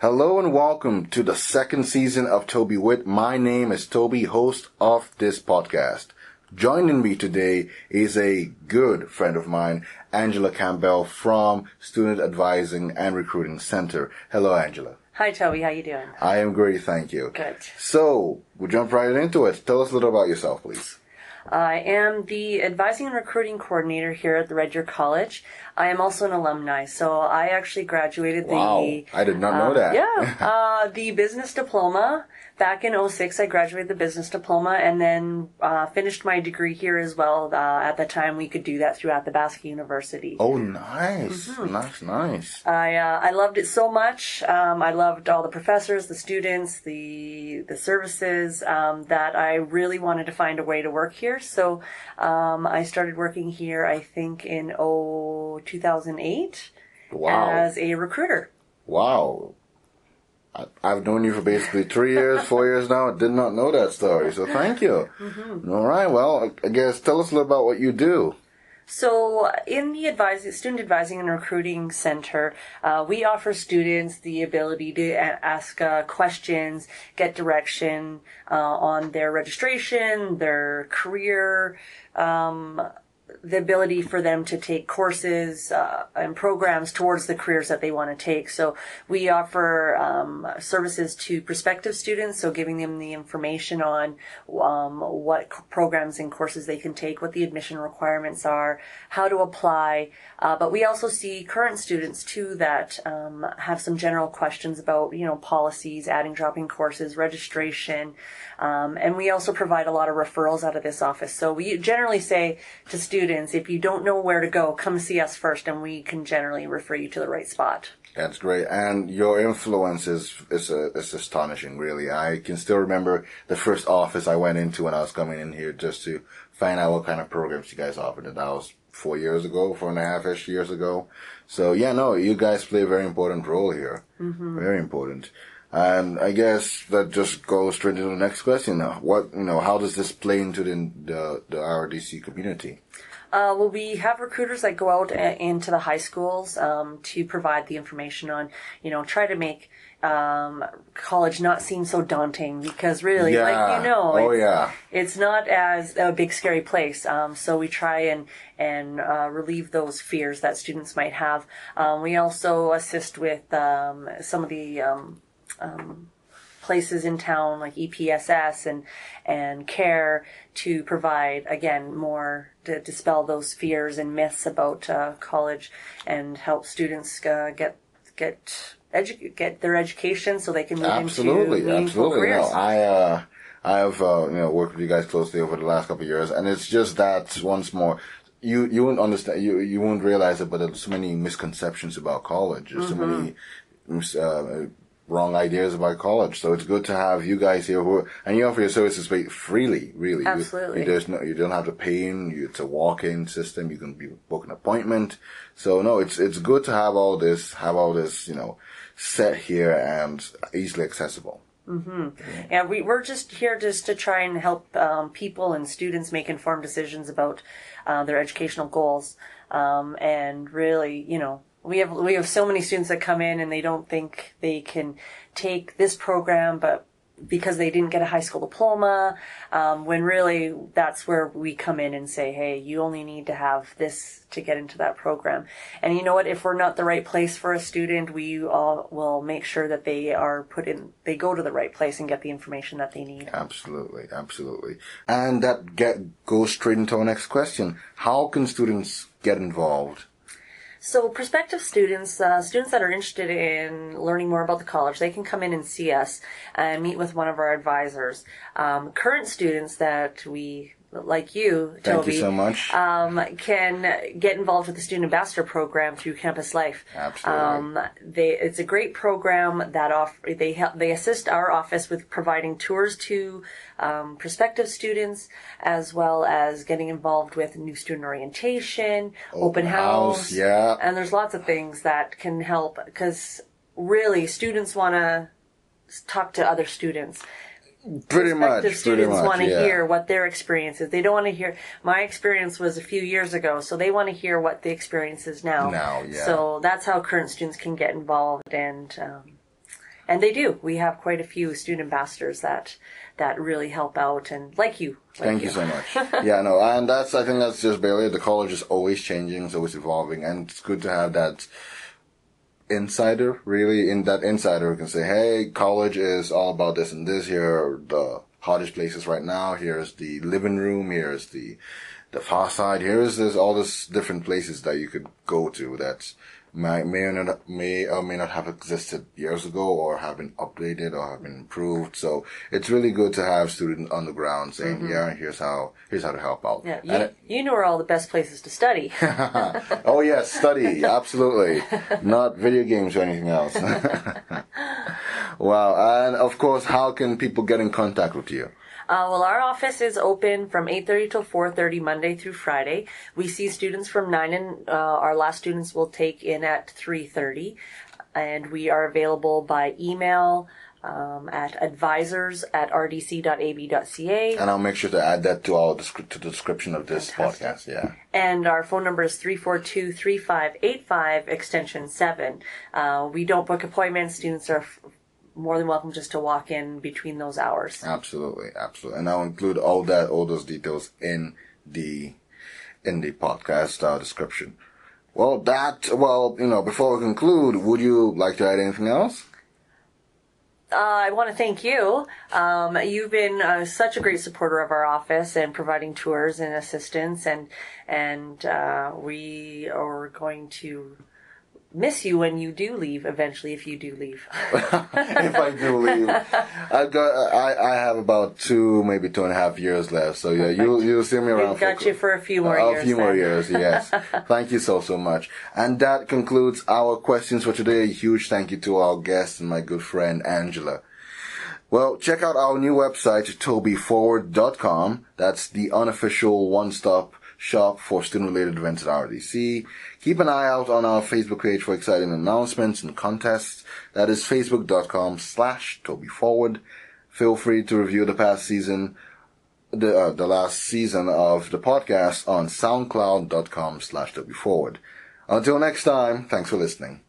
Hello and welcome to the second season of Toby Wit. My name is Toby, host of this podcast. Joining me today is a good friend of mine, Angela Campbell from Student Advising and Recruiting Center. Hello, Angela. Hi, Toby. How you doing? I am great, thank you. Good. So, we'll jump right into it. Tell us a little about yourself, please. I am the advising and recruiting coordinator here at the Red Deer College. I am also an alumni, so I actually graduated Wow, the I did not know um, that. yeah uh, the business diploma back in 06 I graduated the business diploma and then uh, finished my degree here as well. Uh, at the time, we could do that through Athabasca University. Oh, nice, Mm-hmm. nice, nice. I uh, I loved it so much. Um, I loved all the professors, the students, the the services um, that I really wanted to find a way to work here. So um, I started working here. I think in oh 2008 Wow, as a recruiter. wow. I, I've known you for basically three years, four years now. I did not know that story, so thank you. Mm-hmm. All right, well, I I guess tell us a little about what you do. So, in the advising, Student Advising and Recruiting Center, uh, we offer students the ability to ask uh, questions, get direction uh, on their registration, their career, um, the ability for them to take courses uh, and programs towards the careers that they want to take. So we offer um, services to prospective students, so giving them the information on um, what programs and courses they can take, what the admission requirements are, how to apply. Uh, but we also see current students too that um, have some general questions about you know policies, adding, dropping courses, registration, um, and we also provide a lot of referrals out of this office. So we generally say to students, if you don't know where to go, come see us first, and we can generally refer you to the right spot. That's great, and your influence is is, uh, is astonishing. Really, I can still remember the first office I went into when I was coming in here just to find out what kind of programs you guys offered, and that was four years ago, four and a half ish years ago. So yeah, no, you guys play a very important role here, mm-hmm. very important. And I guess that just goes straight into the next question. Now, what you know, how does this play into the the, the RDC community? Uh, well, we have recruiters that go out a- into the high schools um, to provide the information on, you know, try to make um, college not seem so daunting because really, like you know, oh it's, yeah, it's not as a big scary place. Um, so we try and and uh, relieve those fears that students might have. Um, we also assist with um, some of the um, places in town like EPSS and and CARE to provide again more to dispel those fears and myths about uh, college and help students uh, get get edu- get their education so they can move absolutely, into meaningful absolutely. careers. No, I uh, I've uh, you know worked with you guys closely over the last couple of years, and it's just that once more. You you wouldn't understand you you won't realize it, but there's so many misconceptions about college. There's so many uh, wrong ideas about college. So it's good to have you guys here who and you offer your services freely, really. You- Absolutely. You, there's no you don't have to pay in. You, it's a walk-in system. You can be, book an appointment. So no, it's it's good to have all this have all this you know set here and easily accessible. Mm-hmm. Yeah, we, we're just here just to try and help um, people and students make informed decisions about uh, their educational goals. Um, and really, you know, we have we have so many students that come in and they don't think they can take this program, but because they didn't get a high school diploma, um, when really that's where we come in and say, hey, you only need to have this to get into that program. And you know what? If we're not the right place for a student, we all will make sure that they are put in, they go to the right place and get the information that they need. Absolutely, absolutely. And that get goes straight into our next question. How can students get involved? So, prospective students, uh, students that are interested in learning more about the college, they can come in and see us and meet with one of our advisors. Um, current students that we, like you, Thank Toby, you so much. um, can get involved with the student ambassador program through Campus Life. Absolutely. Um, they, it's a great program that off, they help, they assist our office with providing tours to um, prospective students, as well as getting involved with new student orientation, open, house, yeah. and there's lots of things that can help because really students want to talk to other students Pretty much. students want to yeah. hear what their experience is. They don't want to hear. My experience was a few years ago, so they want to hear what the experience is now. Now, yeah. So that's how current students can get involved and um, and they do. We have quite a few student ambassadors that that really help out, and like you. Like Thank you so much. yeah, no, and that's I think that's just barely. The college is always changing, it's always evolving, and it's good to have that insider. Really, in that insider can say, "Hey, college is all about this and this. Here are the hottest places right now. Here's the living room. Here's the the far side. Here's this all this different places that you could go to. That's may may or not may or may not have existed years ago or have been updated or have been improved. So it's really good to have students on the ground saying, mm-hmm. "Yeah, here's how here's how to help out." Yeah, you, it- you know where all the best places to study. oh yes, study absolutely, not video games or anything else. wow, and of course, how can people get in contact with you? Uh, well, our office is open from 8.30 till 4.30 Monday through Friday. We see students from 9 and uh, our last students will take in at 3.30. And we are available by email um, at advisors at rdc.ab.ca. And I'll make sure to add that to our descri- to the description of this Fantastic. podcast. Yeah. And our phone number is 342-3585 extension 7. Uh, we don't book appointments. Students are f- more than welcome just to walk in between those hours. Absolutely, absolutely, and I'll include all that, all those details in the in the podcast uh, description. Well, that well, you know, before we conclude, would you like to add anything else? Uh, I want to thank you. Um, you've been uh, such a great supporter of our office and providing tours and assistance, and and uh, we are going to miss you when you do leave. Eventually, if you do leave. if I do leave, I've got I, I have about two, maybe two and a half years left. So yeah, you you'll see me around. We've got you for a few more a years. A few more years, yes. thank you so, so much. And that concludes our questions for today. A huge thank you to our guest and my good friend Angela. Well, check out our new website, tobyforward.com. That's the unofficial one-stop shop for student-related events at RDC. Keep an eye out on our Facebook page for exciting announcements and contests. That is facebook.com slash Toby Forward. Feel free to review the past season the uh, the last season of the podcast on soundcloud.com slash Toby Forward. Until next time, thanks for listening.